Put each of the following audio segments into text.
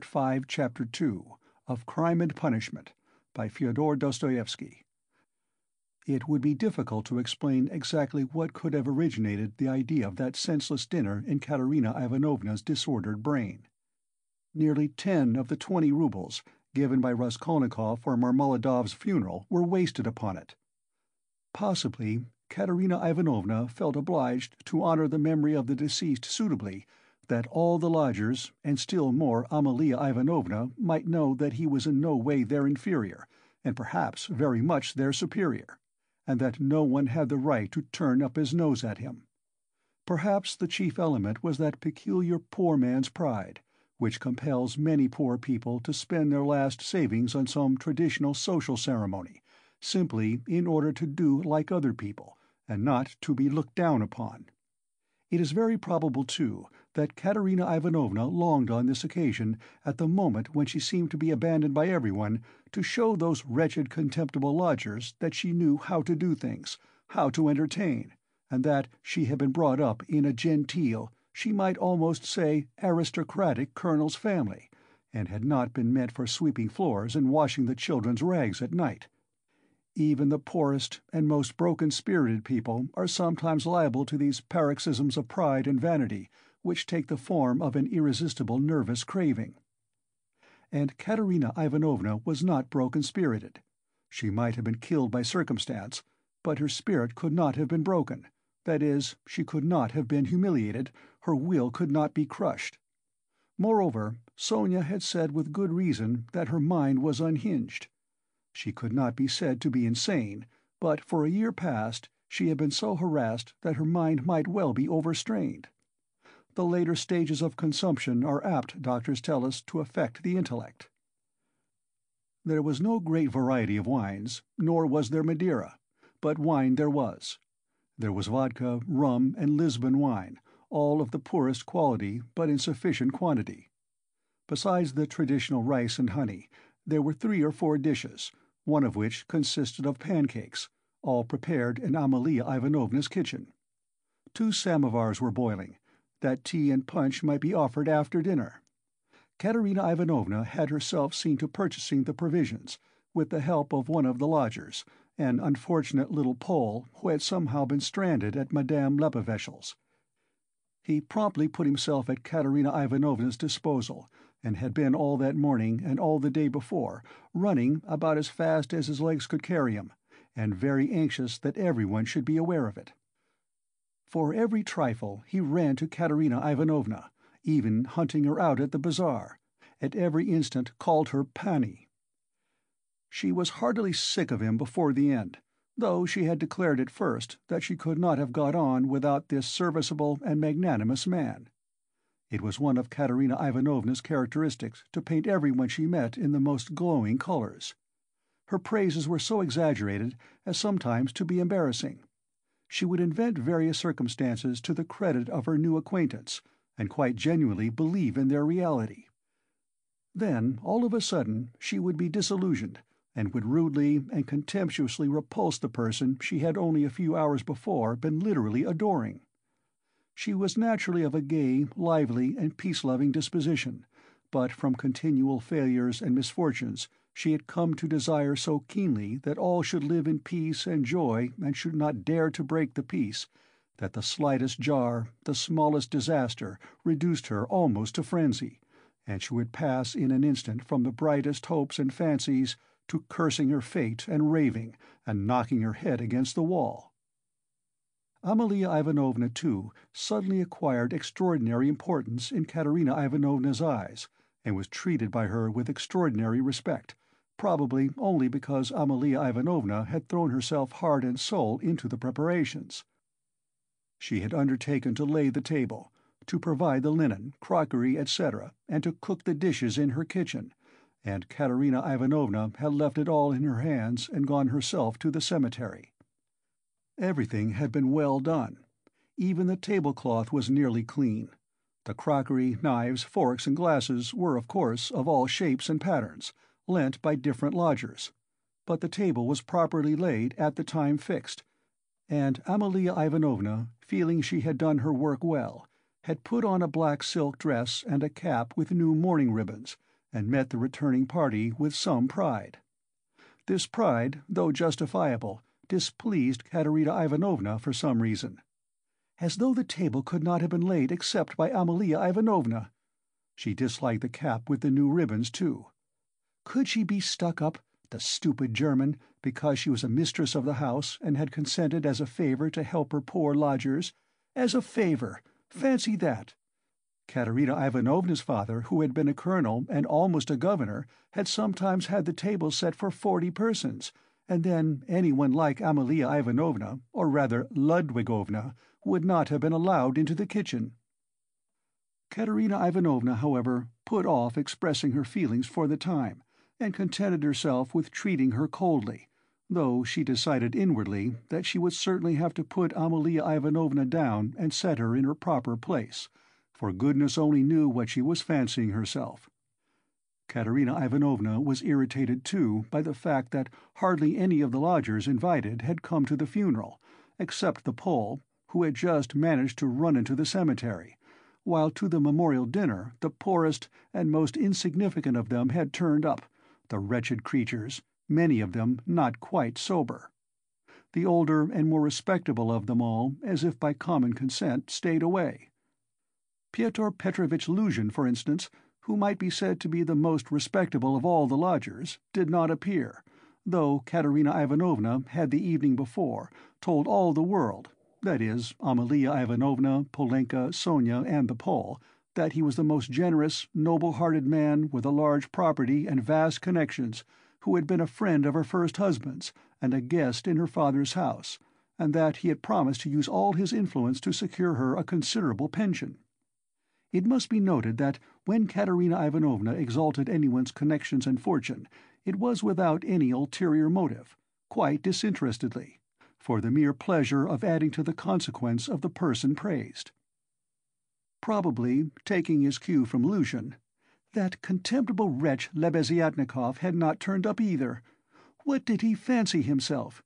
Part 5, Chapter 2 of Crime and Punishment by Fyodor Dostoevsky It would be difficult to explain exactly what could have originated the idea of that senseless dinner in Katerina Ivanovna's disordered brain. Nearly ten of the twenty roubles given by Raskolnikov for Marmeladov's funeral were wasted upon it. Possibly Katerina Ivanovna felt obliged to honor the memory of the deceased suitably that all the lodgers, and still more Amalia Ivanovna, might know that he was in no way their inferior, and perhaps very much their superior, and that no one had the right to turn up his nose at him. Perhaps the chief element was that peculiar poor man's pride, which compels many poor people to spend their last savings on some traditional social ceremony, simply in order to do like other people, and not to be looked down upon. It is very probable, too, that Katerina Ivanovna longed on this occasion, at the moment when she seemed to be abandoned by everyone, to show those wretched contemptible lodgers that she knew how to do things, how to entertain, and that she had been brought up in a genteel, she might almost say aristocratic colonel's family, and had not been meant for sweeping floors and washing the children's rags at night. Even the poorest and most broken-spirited people are sometimes liable to these paroxysms of pride and vanity which take the form of an irresistible nervous craving. And Katerina Ivanovna was not broken-spirited. She might have been killed by circumstance, but her spirit could not have been broken; that is, she could not have been humiliated, her will could not be crushed. Moreover, Sonia had said with good reason that her mind was unhinged. She could not be said to be insane, but for a year past she had been so harassed that her mind might well be overstrained. The later stages of consumption are apt, doctors tell us, to affect the intellect. There was no great variety of wines, nor was there Madeira, but wine there was. There was vodka, rum, and Lisbon wine, all of the poorest quality, but in sufficient quantity. Besides the traditional rice and honey, there were three or four dishes, one of which consisted of pancakes, all prepared in Amalia Ivanovna's kitchen. Two samovars were boiling, that tea and punch might be offered after dinner. Katerina Ivanovna had herself seen to purchasing the provisions, with the help of one of the lodgers, an unfortunate little Pole who had somehow been stranded at Madame Lippevechsel's. He promptly put himself at Katerina Ivanovna's disposal, and had been all that morning and all the day before, running about as fast as his legs could carry him, and very anxious that everyone should be aware of it. For every trifle he ran to Katerina Ivanovna, even hunting her out at the bazaar, at every instant called her Pani. She was heartily sick of him before the end, though she had declared at first that she could not have got on without this serviceable and magnanimous man. It was one of Katerina Ivanovna's characteristics to paint everyone she met in the most glowing colours. Her praises were so exaggerated as sometimes to be embarrassing. She would invent various circumstances to the credit of her new acquaintance, and quite genuinely believe in their reality. Then, all of a sudden, she would be disillusioned, and would rudely and contemptuously repulse the person she had only a few hours before been literally adoring. She was naturally of a gay, lively, and peace-loving disposition, but from continual failures and misfortunes she had come to desire so keenly that all should live in peace and joy and should not dare to break the peace, that the slightest jar, the smallest disaster, reduced her almost to frenzy, and she would pass in an instant from the brightest hopes and fancies to cursing her fate and raving, and knocking her head against the wall. Amalia Ivanovna, too, suddenly acquired extraordinary importance in Katerina Ivanovna's eyes, and was treated by her with extraordinary respect, probably only because Amalia Ivanovna had thrown herself heart and soul into the preparations. She had undertaken to lay the table, to provide the linen, crockery, etc., and to cook the dishes in her kitchen, and Katerina Ivanovna had left it all in her hands and gone herself to the cemetery. Everything had been well done. Even the tablecloth was nearly clean. The crockery, knives, forks, and glasses were, of course, of all shapes and patterns, lent by different lodgers. But the table was properly laid at the time fixed, and Amalia Ivanovna, feeling she had done her work well, had put on a black silk dress and a cap with new mourning ribbons, and met the returning party with some pride. This pride, though justifiable, displeased Katerina Ivanovna for some reason. As though the table could not have been laid except by Amalia Ivanovna! She disliked the cap with the new ribbons, too. Could she be stuck up, the stupid German, because she was a mistress of the house and had consented as a favour to help her poor lodgers? As a favour! Fancy that! Katerina Ivanovna's father, who had been a colonel and almost a governor, had sometimes had the table set for forty persons, and then anyone like Amalia Ivanovna, or rather Ludwigovna, would not have been allowed into the kitchen. Katerina Ivanovna, however, put off expressing her feelings for the time, and contented herself with treating her coldly, though she decided inwardly that she would certainly have to put Amalia Ivanovna down and set her in her proper place, for goodness only knew what she was fancying herself. Katerina Ivanovna was irritated, too, by the fact that hardly any of the lodgers invited had come to the funeral, except the Pole, who had just managed to run into the cemetery, while to the memorial dinner the poorest and most insignificant of them had turned up, the wretched creatures, many of them not quite sober. The older and more respectable of them all, as if by common consent, stayed away. Pyotr Petrovitch Luzhin, for instance, who might be said to be the most respectable of all the lodgers, did not appear, though Katerina Ivanovna had the evening before told all the world, that is, Amalia Ivanovna, Polenka, Sonia, and the Pole, that he was the most generous, noble-hearted man with a large property and vast connections, who had been a friend of her first husband's and a guest in her father's house, and that he had promised to use all his influence to secure her a considerable pension. It must be noted that when Katerina Ivanovna exalted anyone's connections and fortune, it was without any ulterior motive, quite disinterestedly, for the mere pleasure of adding to the consequence of the person praised. Probably, taking his cue from Luzhin, that contemptible wretch Lebeziatnikov had not turned up either. What did he fancy himself?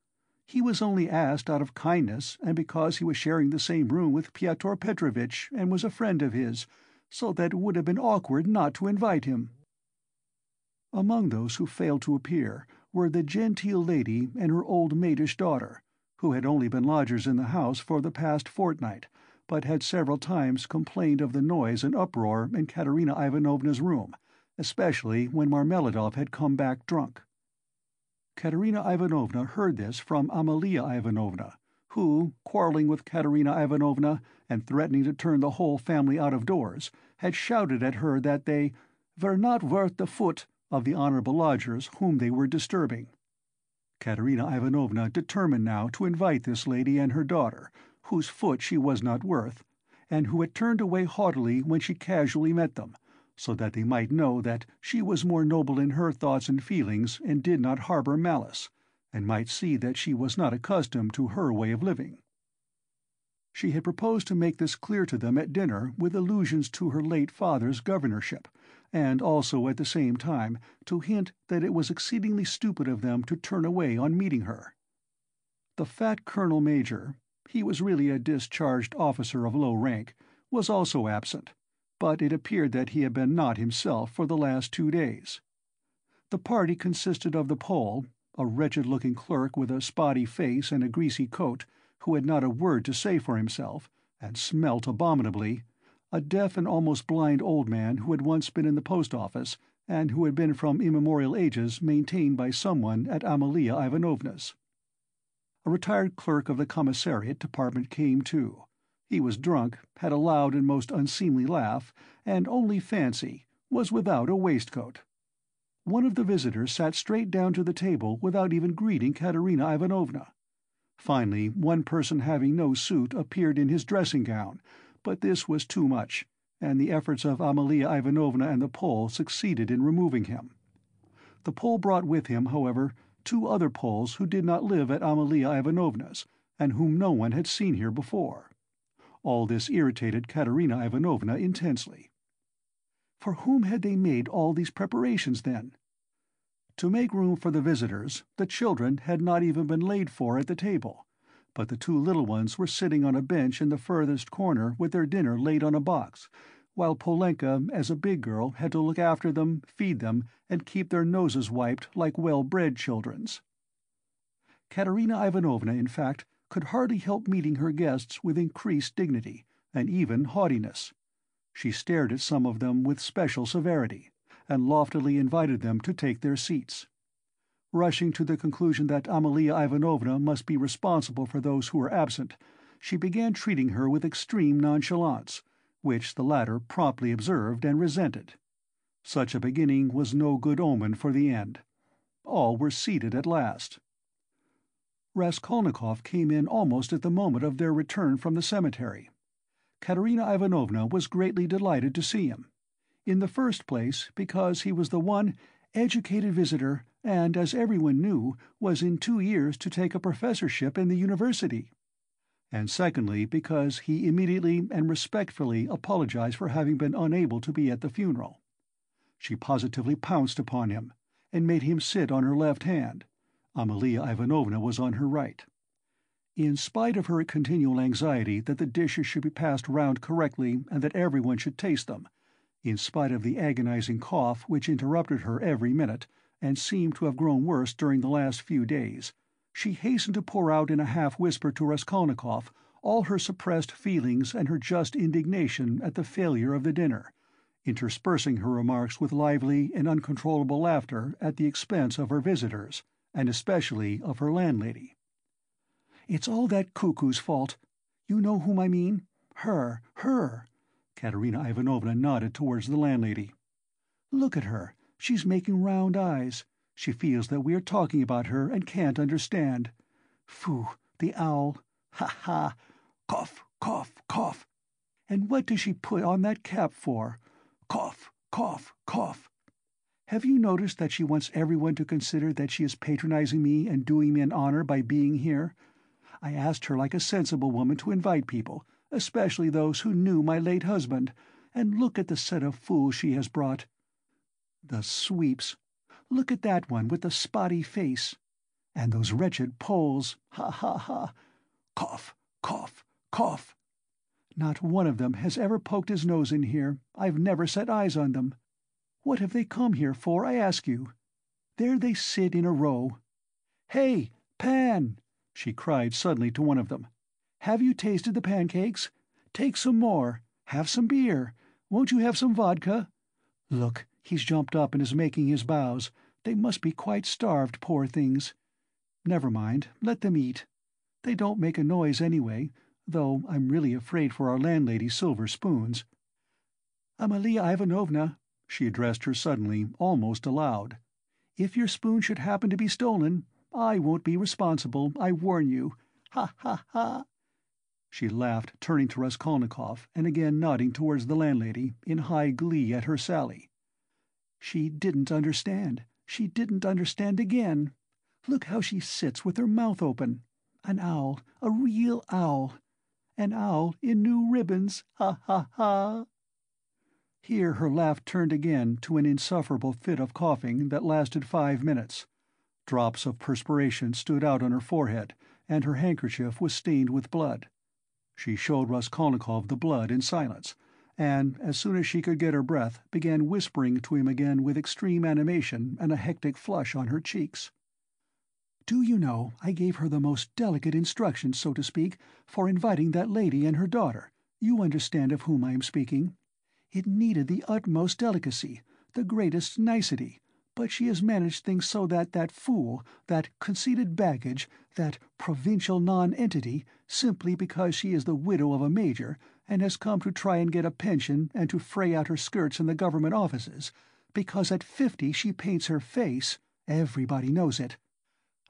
He was only asked out of kindness and because he was sharing the same room with Pyotr Petrovitch and was a friend of his, so that it would have been awkward not to invite him. Among those who failed to appear were the genteel lady and her old maidish daughter, who had only been lodgers in the house for the past fortnight, but had several times complained of the noise and uproar in Katerina Ivanovna's room, especially when Marmeladov had come back drunk. Katerina Ivanovna heard this from Amalia Ivanovna, who, quarrelling with Katerina Ivanovna and threatening to turn the whole family out of doors, had shouted at her that they were not worth the foot of the honourable lodgers whom they were disturbing. Katerina Ivanovna determined now to invite this lady and her daughter, whose foot she was not worth, and who had turned away haughtily when she casually met them, so that they might know that she was more noble in her thoughts and feelings and did not harbour malice, and might see that she was not accustomed to her way of living. She had proposed to make this clear to them at dinner with allusions to her late father's governorship, and also at the same time to hint that it was exceedingly stupid of them to turn away on meeting her. The fat colonel major he was really a discharged officer of low rank was also absent but it appeared that he had been not himself for the last two days. The party consisted of the Pole, a wretched-looking clerk with a spotty face and a greasy coat, who had not a word to say for himself, and smelt abominably, a deaf and almost blind old man who had once been in the post office, and who had been from immemorial ages maintained by someone at Amalia Ivanovna's. A retired clerk of the commissariat department came too, he was drunk, had a loud and most unseemly laugh, and only fancy, was without a waistcoat. One of the visitors sat straight down to the table without even greeting Katerina Ivanovna. Finally, one person having no suit appeared in his dressing gown, but this was too much, and the efforts of Amalia Ivanovna and the Pole succeeded in removing him. The Pole brought with him, however, two other Poles who did not live at Amalia Ivanovna's, and whom no one had seen here before. All this irritated Katerina Ivanovna intensely. For whom had they made all these preparations, then? To make room for the visitors, the children had not even been laid for at the table, but the two little ones were sitting on a bench in the furthest corner with their dinner laid on a box, while Polenka, as a big girl, had to look after them, feed them, and keep their noses wiped like well-bred children's. Katerina Ivanovna, in fact, could hardly help meeting her guests with increased dignity, and even haughtiness. She stared at some of them with special severity, and loftily invited them to take their seats. Rushing to the conclusion that Amalia Ivanovna must be responsible for those who were absent, she began treating her with extreme nonchalance, which the latter promptly observed and resented. Such a beginning was no good omen for the end. All were seated at last. Raskolnikov came in almost at the moment of their return from the cemetery. Katerina Ivanovna was greatly delighted to see him. In the first place, because he was the one educated visitor and, as everyone knew, was in two years to take a professorship in the university. And secondly, because he immediately and respectfully apologized for having been unable to be at the funeral. She positively pounced upon him, and made him sit on her left hand. Amalia Ivanovna was on her right. In spite of her continual anxiety that the dishes should be passed round correctly and that everyone should taste them, in spite of the agonizing cough which interrupted her every minute, and seemed to have grown worse during the last few days, she hastened to pour out in a half-whisper to Raskolnikov all her suppressed feelings and her just indignation at the failure of the dinner, interspersing her remarks with lively and uncontrollable laughter at the expense of her visitors, and especially of her landlady. "It's all that cuckoo's fault. You know whom I mean? Her, her!" Katerina Ivanovna nodded towards the landlady. "Look at her. She's making round eyes. She feels that we are talking about her and can't understand. Phoo, the owl! Ha ha! Cough, cough, cough! And what does she put on that cap for? Cough, cough, cough! Have you noticed that she wants everyone to consider that she is patronizing me and doing me an honor by being here? I asked her like a sensible woman to invite people, especially those who knew my late husband, and look at the set of fools she has brought. The sweeps! Look at that one with the spotty face. And those wretched Poles, ha ha ha! Cough, cough, cough! Not one of them has ever poked his nose in here, I've never set eyes on them. What have they come here for, I ask you? There they sit in a row. Hey, Pan! she cried suddenly to one of them. Have you tasted the pancakes? Take some more. Have some beer. Won't you have some vodka? Look, He's jumped up and is making his bows. They must be quite starved, poor things. Never mind, let them eat. They don't make a noise anyway, though I'm really afraid for our landlady's silver spoons. Amalia Ivanovna, she addressed her suddenly, almost aloud, if your spoon should happen to be stolen, I won't be responsible, I warn you. Ha ha ha! She laughed, turning to Raskolnikov, and again nodding towards the landlady, in high glee at her sally. She didn't understand. She didn't understand again. Look how she sits with her mouth open. An owl, a real owl. An owl in new ribbons. Ha ha ha! Here her laugh turned again to an insufferable fit of coughing that lasted five minutes. Drops of perspiration stood out on her forehead, and her handkerchief was stained with blood. She showed Raskolnikov the blood in silence, and, as soon as she could get her breath, began whispering to him again with extreme animation and a hectic flush on her cheeks. "Do you know, I gave her the most delicate instructions, so to speak, for inviting that lady and her daughter you understand of whom I am speaking. It needed the utmost delicacy, the greatest nicety, but she has managed things so that that fool, that conceited baggage, that provincial nonentity, simply because she is the widow of a major, and has come to try and get a pension and to fray out her skirts in the government offices, because at fifty she paints her face everybody knows it.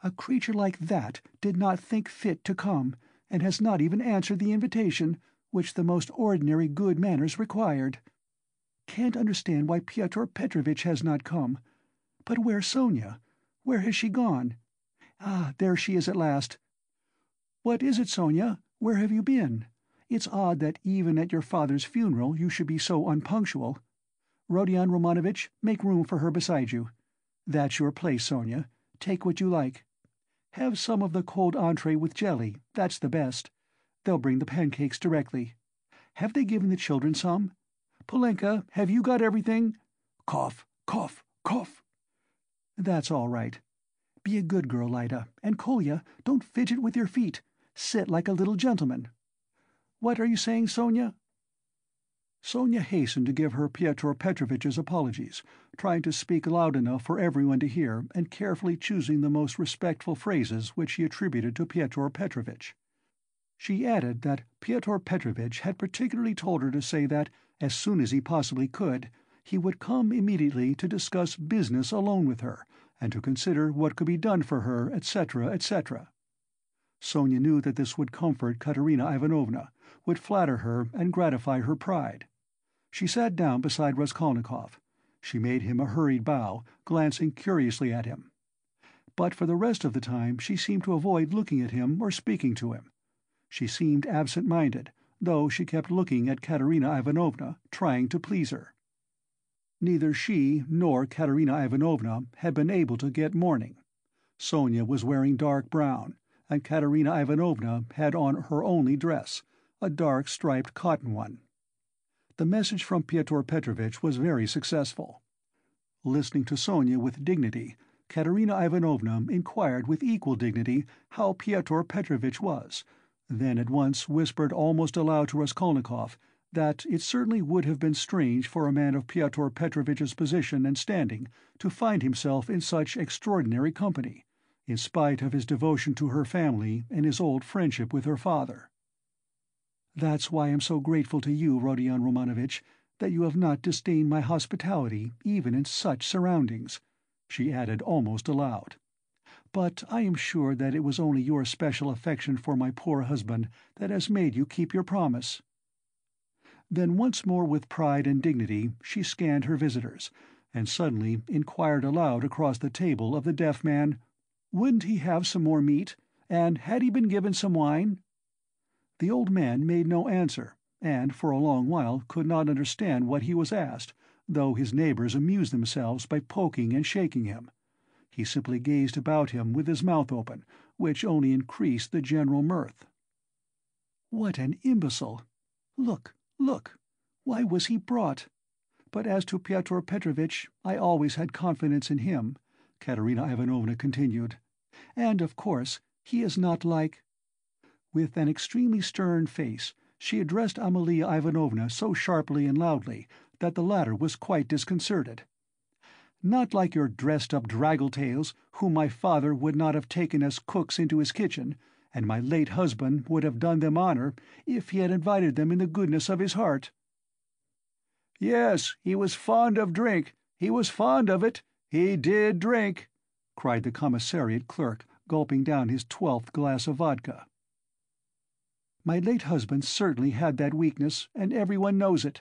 A creature like that did not think fit to come, and has not even answered the invitation, which the most ordinary good manners required. Can't understand why Pyotr Petrovitch has not come. But where's Sonia? Where has she gone? Ah, there she is at last. What is it, Sonia? Where have you been? It's odd that even at your father's funeral you should be so unpunctual. Rodion Romanovitch, make room for her beside you. That's your place, Sonia. Take what you like. Have some of the cold entree with jelly, that's the best. They'll bring the pancakes directly. Have they given the children some? Polenka, have you got everything? Cough, cough, cough. That's all right. Be a good girl, Lida, and Kolya, don't fidget with your feet. Sit like a little gentleman. What are you saying, Sonia? Sonia hastened to give her Pyotr Petrovitch's apologies, trying to speak loud enough for everyone to hear and carefully choosing the most respectful phrases which she attributed to Pyotr Petrovitch. She added that Pyotr Petrovitch had particularly told her to say that, as soon as he possibly could, he would come immediately to discuss business alone with her, and to consider what could be done for her, etc., etc. Sonia knew that this would comfort Katerina Ivanovna, would flatter her and gratify her pride. She sat down beside Raskolnikov. She made him a hurried bow, glancing curiously at him. But for the rest of the time she seemed to avoid looking at him or speaking to him. She seemed absent-minded, though she kept looking at Katerina Ivanovna, trying to please her. Neither she nor Katerina Ivanovna had been able to get mourning. Sonia was wearing dark brown, and Katerina Ivanovna had on her only dress, a dark striped cotton one. The message from Pyotr Petrovitch was very successful. Listening to Sonia with dignity, Katerina Ivanovna inquired with equal dignity how Pyotr Petrovitch was, then at once whispered almost aloud to Raskolnikov that it certainly would have been strange for a man of Pyotr Petrovitch's position and standing to find himself in such extraordinary company, in spite of his devotion to her family and his old friendship with her father. "That's why I'm so grateful to you, Rodion Romanovitch, that you have not disdained my hospitality even in such surroundings," she added almost aloud. "But I am sure that it was only your special affection for my poor husband that has made you keep your promise. Then once more with pride and dignity she scanned her visitors, and suddenly inquired aloud across the table of the deaf man, "Wouldn't he have some more meat? And had he been given some wine?" The old man made no answer, and for a long while could not understand what he was asked, though his neighbours amused themselves by poking and shaking him. He simply gazed about him with his mouth open, which only increased the general mirth. "What an imbecile! Look! Look! Why was he brought? But as to Pyotr Petrovitch, I always had confidence in him," Katerina Ivanovna continued. "And, of course, he is not like—" With an extremely stern face she addressed Amalia Ivanovna so sharply and loudly that the latter was quite disconcerted. "Not like your dressed-up draggle-tails, whom my father would not have taken as cooks into his kitchen, and my late husband would have done them honor if he had invited them in the goodness of his heart." "Yes, he was fond of drink, he was fond of it, he did drink!" cried the commissariat clerk, gulping down his twelfth glass of vodka. "My late husband certainly had that weakness, and every one knows it."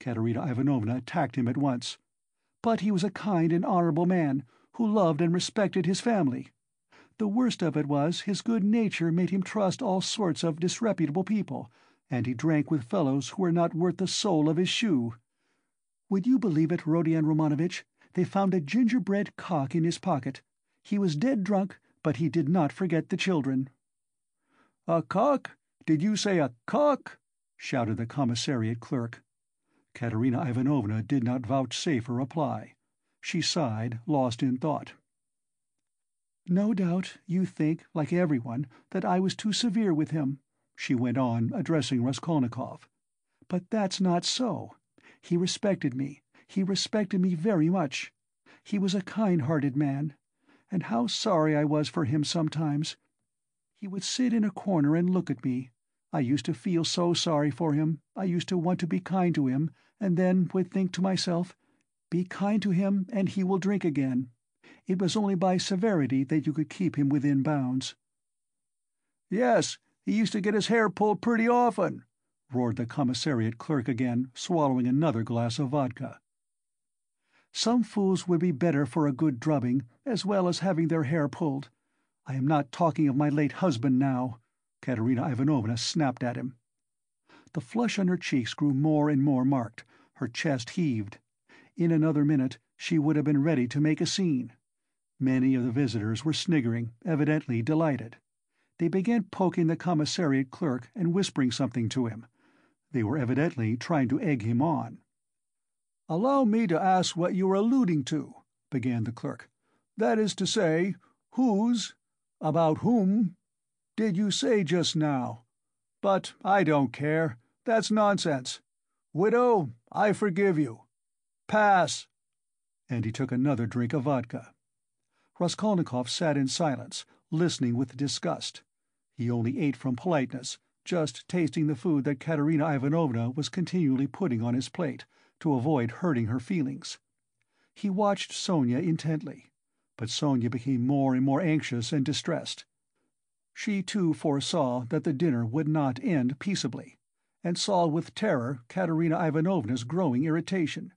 Katerina Ivanovna attacked him at once. "But he was a kind and honourable man, who loved and respected his family. The worst of it was his good nature made him trust all sorts of disreputable people, and he drank with fellows who were not worth the sole of his shoe. Would you believe it, Rodion Romanovitch, they found a gingerbread cock in his pocket. He was dead drunk, but he did not forget the children." "A cock? Did you say a cock?" shouted the commissariat clerk. Katerina Ivanovna did not vouchsafe a reply. She sighed, lost in thought. "No doubt you think, like everyone, that I was too severe with him," she went on, addressing Raskolnikov. "But that's not so. He respected me, he respected me very much. He was a kind-hearted man. And how sorry I was for him sometimes! He would sit in a corner and look at me. I used to feel so sorry for him, I used to want to be kind to him, and then would think to myself, 'Be kind to him and he will drink again.' It was only by severity that you could keep him within bounds." "Yes, he used to get his hair pulled pretty often," roared the commissariat clerk again, swallowing another glass of vodka. "Some fools would be better for a good drubbing, as well as having their hair pulled. I am not talking of my late husband now," Katerina Ivanovna snapped at him. The flush on her cheeks grew more and more marked, her chest heaved. In another minute she would have been ready to make a scene. Many of the visitors were sniggering, evidently delighted. They began poking the commissariat clerk and whispering something to him. They were evidently trying to egg him on. "Allow me to ask what you are alluding to," began the clerk. "That is to say, whose about whom did you say just now? But I don't care. That's nonsense. Widow, I forgive you. Pass!" And he took another drink of vodka. Raskolnikov sat in silence, listening with disgust. He only ate from politeness, just tasting the food that Katerina Ivanovna was continually putting on his plate, to avoid hurting her feelings. He watched Sonia intently, but Sonia became more and more anxious and distressed. She too foresaw that the dinner would not end peaceably, and saw with terror Katerina Ivanovna's growing irritation.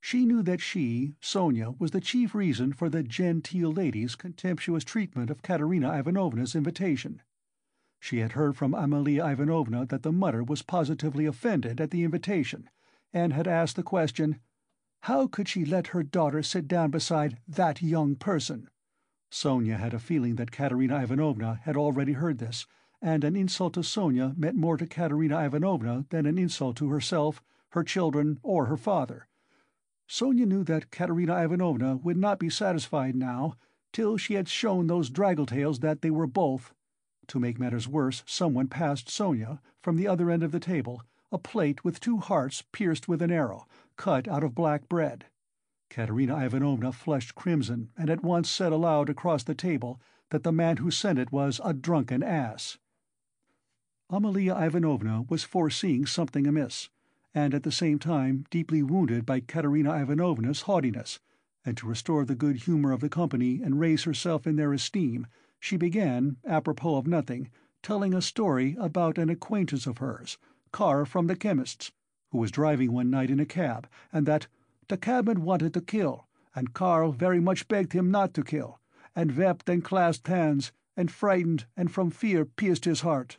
She knew that she, Sonia, was the chief reason for the genteel lady's contemptuous treatment of Katerina Ivanovna's invitation. She had heard from Amalia Ivanovna that the mother was positively offended at the invitation, and had asked the question, "How could she let her daughter sit down beside that young person?" Sonia had a feeling that Katerina Ivanovna had already heard this, and an insult to Sonia meant more to Katerina Ivanovna than an insult to herself, her children, or her father. Sonia knew that Katerina Ivanovna would not be satisfied now till she had shown those draggletails that they were both. To make matters worse, someone passed Sonia, from the other end of the table, a plate with two hearts pierced with an arrow, cut out of black bread. Katerina Ivanovna flushed crimson and at once said aloud across the table that the man who sent it was a drunken ass. Amalia Ivanovna was foreseeing something amiss, and at the same time deeply wounded by Katerina Ivanovna's haughtiness, and to restore the good humour of the company and raise herself in their esteem, she began, apropos of nothing, telling a story about an acquaintance of hers, Karl from the chemist's, who was driving one night in a cab, and that "the cabman wanted to kill, and Karl very much begged him not to kill, and wept and clasped hands, and frightened and from fear pierced his heart."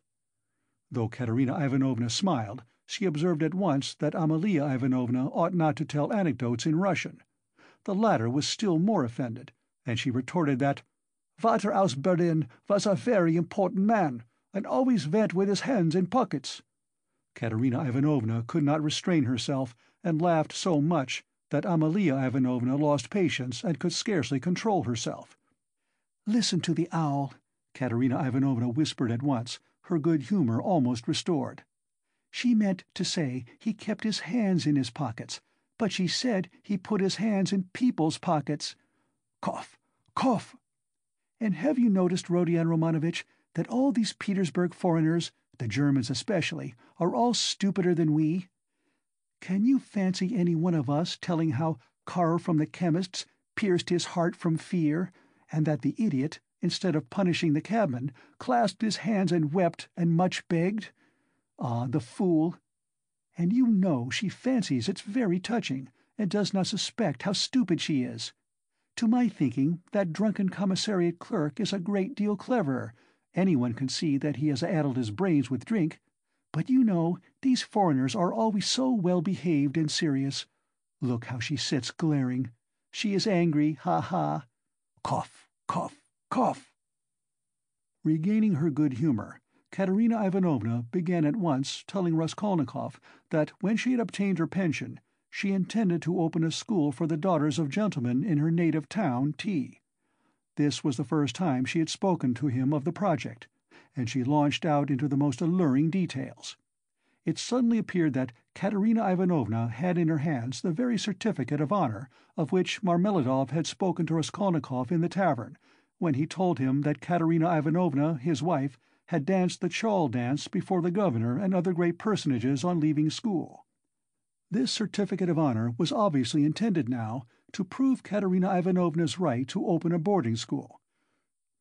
Though Katerina Ivanovna smiled, she observed at once that Amalia Ivanovna ought not to tell anecdotes in Russian. The latter was still more offended, and she retorted that "Vater aus Berlin was a very important man, and always went with his hands in pockets." Katerina Ivanovna could not restrain herself, and laughed so much that Amalia Ivanovna lost patience and could scarcely control herself. "Listen to the owl," Katerina Ivanovna whispered at once, her good humour almost restored. "She meant to say he kept his hands in his pockets, but she said he put his hands in people's pockets. Cough, cough! And have you noticed, Rodion Romanovitch, that all these Petersburg foreigners the Germans especially, are all stupider than we. Can you fancy any one of us telling how Karl from the chemist's pierced his heart from fear, and that the idiot, instead of punishing the cabman, clasped his hands and wept and much begged? Ah, the fool! And you know she fancies it's very touching, and does not suspect how stupid she is. To my thinking, that drunken commissariat clerk is a great deal cleverer Anyone can see that he has addled his brains with drink. But you know, these foreigners are always so well behaved and serious. Look how she sits glaring. She is angry, ha ha. Cough, cough, cough. Regaining her good humour, Katerina Ivanovna began at once telling Raskolnikov that when she had obtained her pension, she intended to open a school for the daughters of gentlemen in her native town T. This was the first time she had spoken to him of the project, and she launched out into the most alluring details. It suddenly appeared that Katerina Ivanovna had in her hands the very certificate of honour of which Marmeladov had spoken to Raskolnikov in the tavern, when he told him that Katerina Ivanovna, his wife, had danced the shawl dance before the governor and other great personages on leaving school. This certificate of honour was obviously intended now to prove Katerina Ivanovna's right to open a boarding school.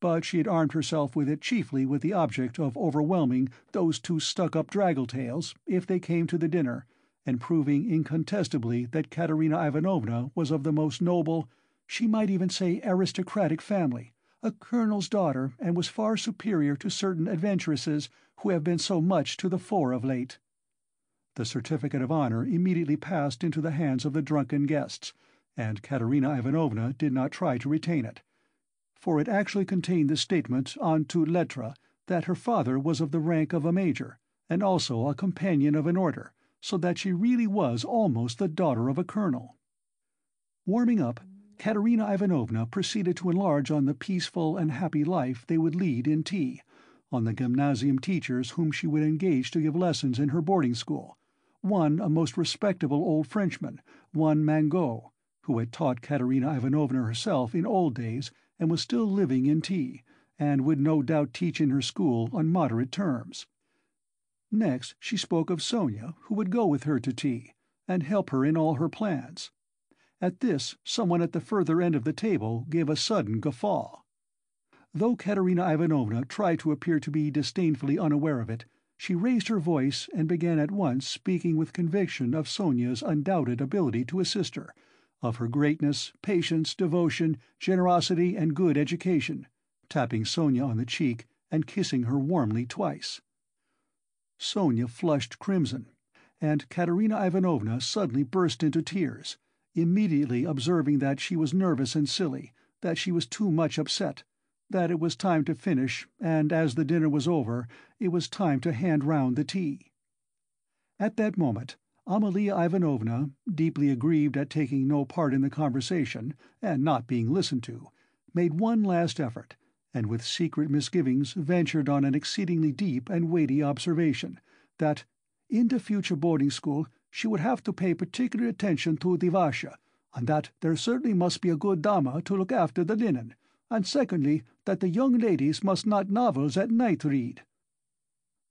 But she had armed herself with it chiefly with the object of overwhelming those two stuck-up draggletails if they came to the dinner, and proving incontestably that Katerina Ivanovna was of the most noble, she might even say aristocratic family, a colonel's daughter, and was far superior to certain adventuresses who have been so much to the fore of late. The certificate of honour immediately passed into the hands of the drunken guests, and Katerina Ivanovna did not try to retain it, for it actually contained the statement en toutes lettres that her father was of the rank of a major, and also a companion of an order, so that she really was almost the daughter of a colonel. Warming up, Katerina Ivanovna proceeded to enlarge on the peaceful and happy life they would lead in T, on the gymnasium teachers whom she would engage to give lessons in her boarding school, one a most respectable old Frenchman, one Mangot, who had taught Katerina Ivanovna herself in old days and was still living in T, and would no doubt teach in her school on moderate terms. Next she spoke of Sonia, who would go with her to T, and help her in all her plans. At this someone at the further end of the table gave a sudden guffaw. Though Katerina Ivanovna tried to appear to be disdainfully unaware of it, she raised her voice and began at once speaking with conviction of Sonia's undoubted ability to assist her, of her greatness, patience, devotion, generosity and good education, tapping Sonia on the cheek and kissing her warmly twice. Sonia flushed crimson, and Katerina Ivanovna suddenly burst into tears, immediately observing that she was nervous and silly, that she was too much upset, that it was time to finish, and as the dinner was over, it was time to hand round the tea. At that moment Amalia Ivanovna, deeply aggrieved at taking no part in the conversation, and not being listened to, made one last effort, and with secret misgivings ventured on an exceedingly deep and weighty observation, that, in the future boarding school, she would have to pay particular attention to the Wäsche, and that there certainly must be a good dama to look after the linen, and secondly, that the young ladies must not novels at night read.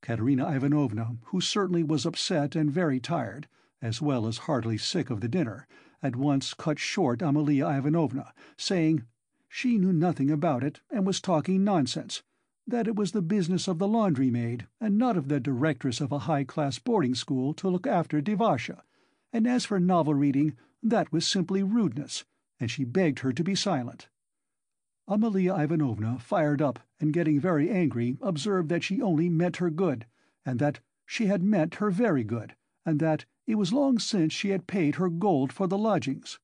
Katerina Ivanovna, who certainly was upset and very tired, as well as heartily sick of the dinner, at once cut short Amalia Ivanovna, saying she knew nothing about it and was talking nonsense, that it was the business of the laundry maid, and not of the directress of a high-class boarding school to look after die Wäsche, and as for novel reading, that was simply rudeness, and she begged her to be silent. Amalia Ivanovna fired up, and getting very angry, observed that she only meant her good, and that she had meant her very good, and that it was long since she had paid her gold for the lodgings.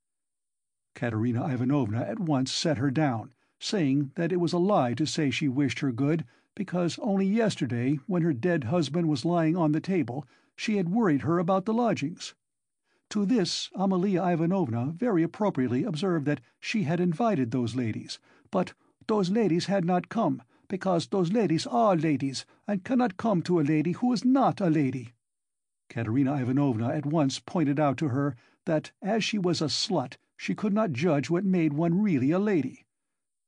Katerina Ivanovna at once set her down, saying that it was a lie to say she wished her good, because only yesterday, when her dead husband was lying on the table, she had worried her about the lodgings. To this Amalia Ivanovna very appropriately observed that she had invited those ladies, but those ladies had not come, because those ladies are ladies, and cannot come to a lady who is not a lady. Katerina Ivanovna at once pointed out to her that as she was a slut she could not judge what made one really a lady.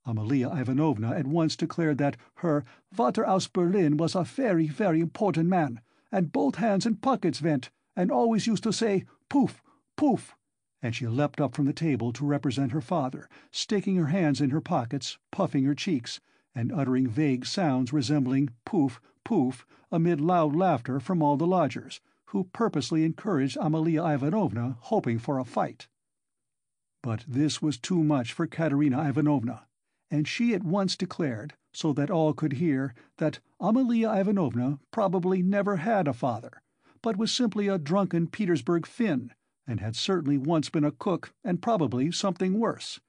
Amalia Ivanovna at once declared that her Vater aus Berlin was a very, very important man, and both hands in pockets went, and always used to say, poof, poof, and she leapt up from the table to represent her father, sticking her hands in her pockets, puffing her cheeks, and uttering vague sounds resembling poof, poof, amid loud laughter from all the lodgers, who purposely encouraged Amalia Ivanovna, hoping for a fight. But this was too much for Katerina Ivanovna, and she at once declared, so that all could hear, that Amalia Ivanovna probably never had a father, but was simply a drunken Petersburg Finn, and had certainly once been a cook and probably something worse.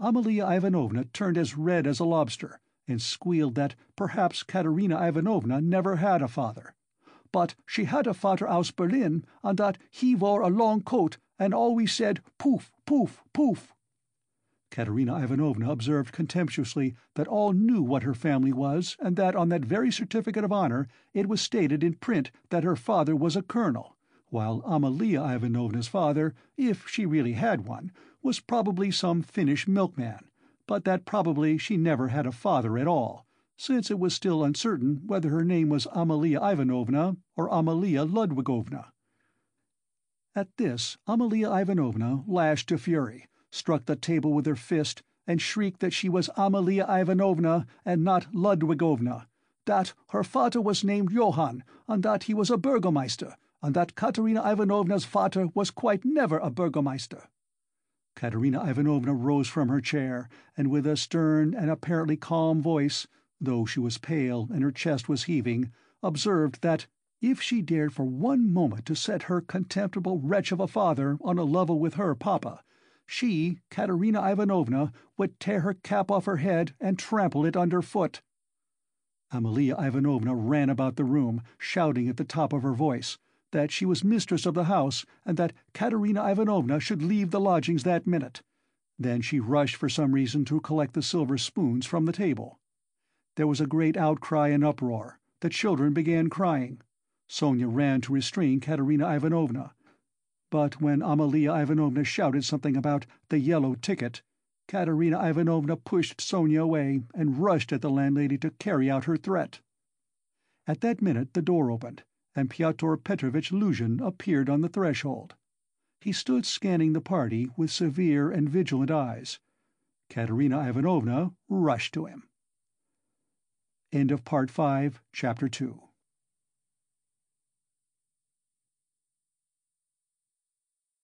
Amalia Ivanovna turned as red as a lobster, and squealed that perhaps Katerina Ivanovna never had a father. But she had a father aus Berlin, and that he wore a long coat and always said poof, poof, poof. Katerina Ivanovna observed contemptuously that all knew what her family was, and that on that very certificate of honour it was stated in print that her father was a colonel while Amalia Ivanovna's father, if she really had one, was probably some Finnish milkman, but that probably she never had a father at all, since it was still uncertain whether her name was Amalia Ivanovna or Amalia Ludwigovna. At this Amalia Ivanovna lashed to fury, struck the table with her fist, and shrieked that she was Amalia Ivanovna and not Ludwigovna, that her father was named Johann, and that he was a burgomeister, and that Katerina Ivanovna's father was quite never a burgomeister. Katerina Ivanovna rose from her chair, and with a stern and apparently calm voice, though she was pale and her chest was heaving, observed that if she dared for one moment to set her contemptible wretch of a father on a level with her papa, she, Katerina Ivanovna, would tear her cap off her head and trample it under foot. Amalia Ivanovna ran about the room, shouting at the top of her voice, that she was mistress of the house, and that Katerina Ivanovna should leave the lodgings that minute. Then she rushed for some reason to collect the silver spoons from the table. There was a great outcry and uproar; the children began crying. Sonia ran to restrain Katerina Ivanovna. But when Amalia Ivanovna shouted something about "the yellow ticket," Katerina Ivanovna pushed Sonia away and rushed at the landlady to carry out her threat. At that minute the door opened, and Pyotr Petrovitch Luzhin appeared on the threshold. He stood scanning the party with severe and vigilant eyes. Katerina Ivanovna rushed to him. End of Part Five, Chapter Two.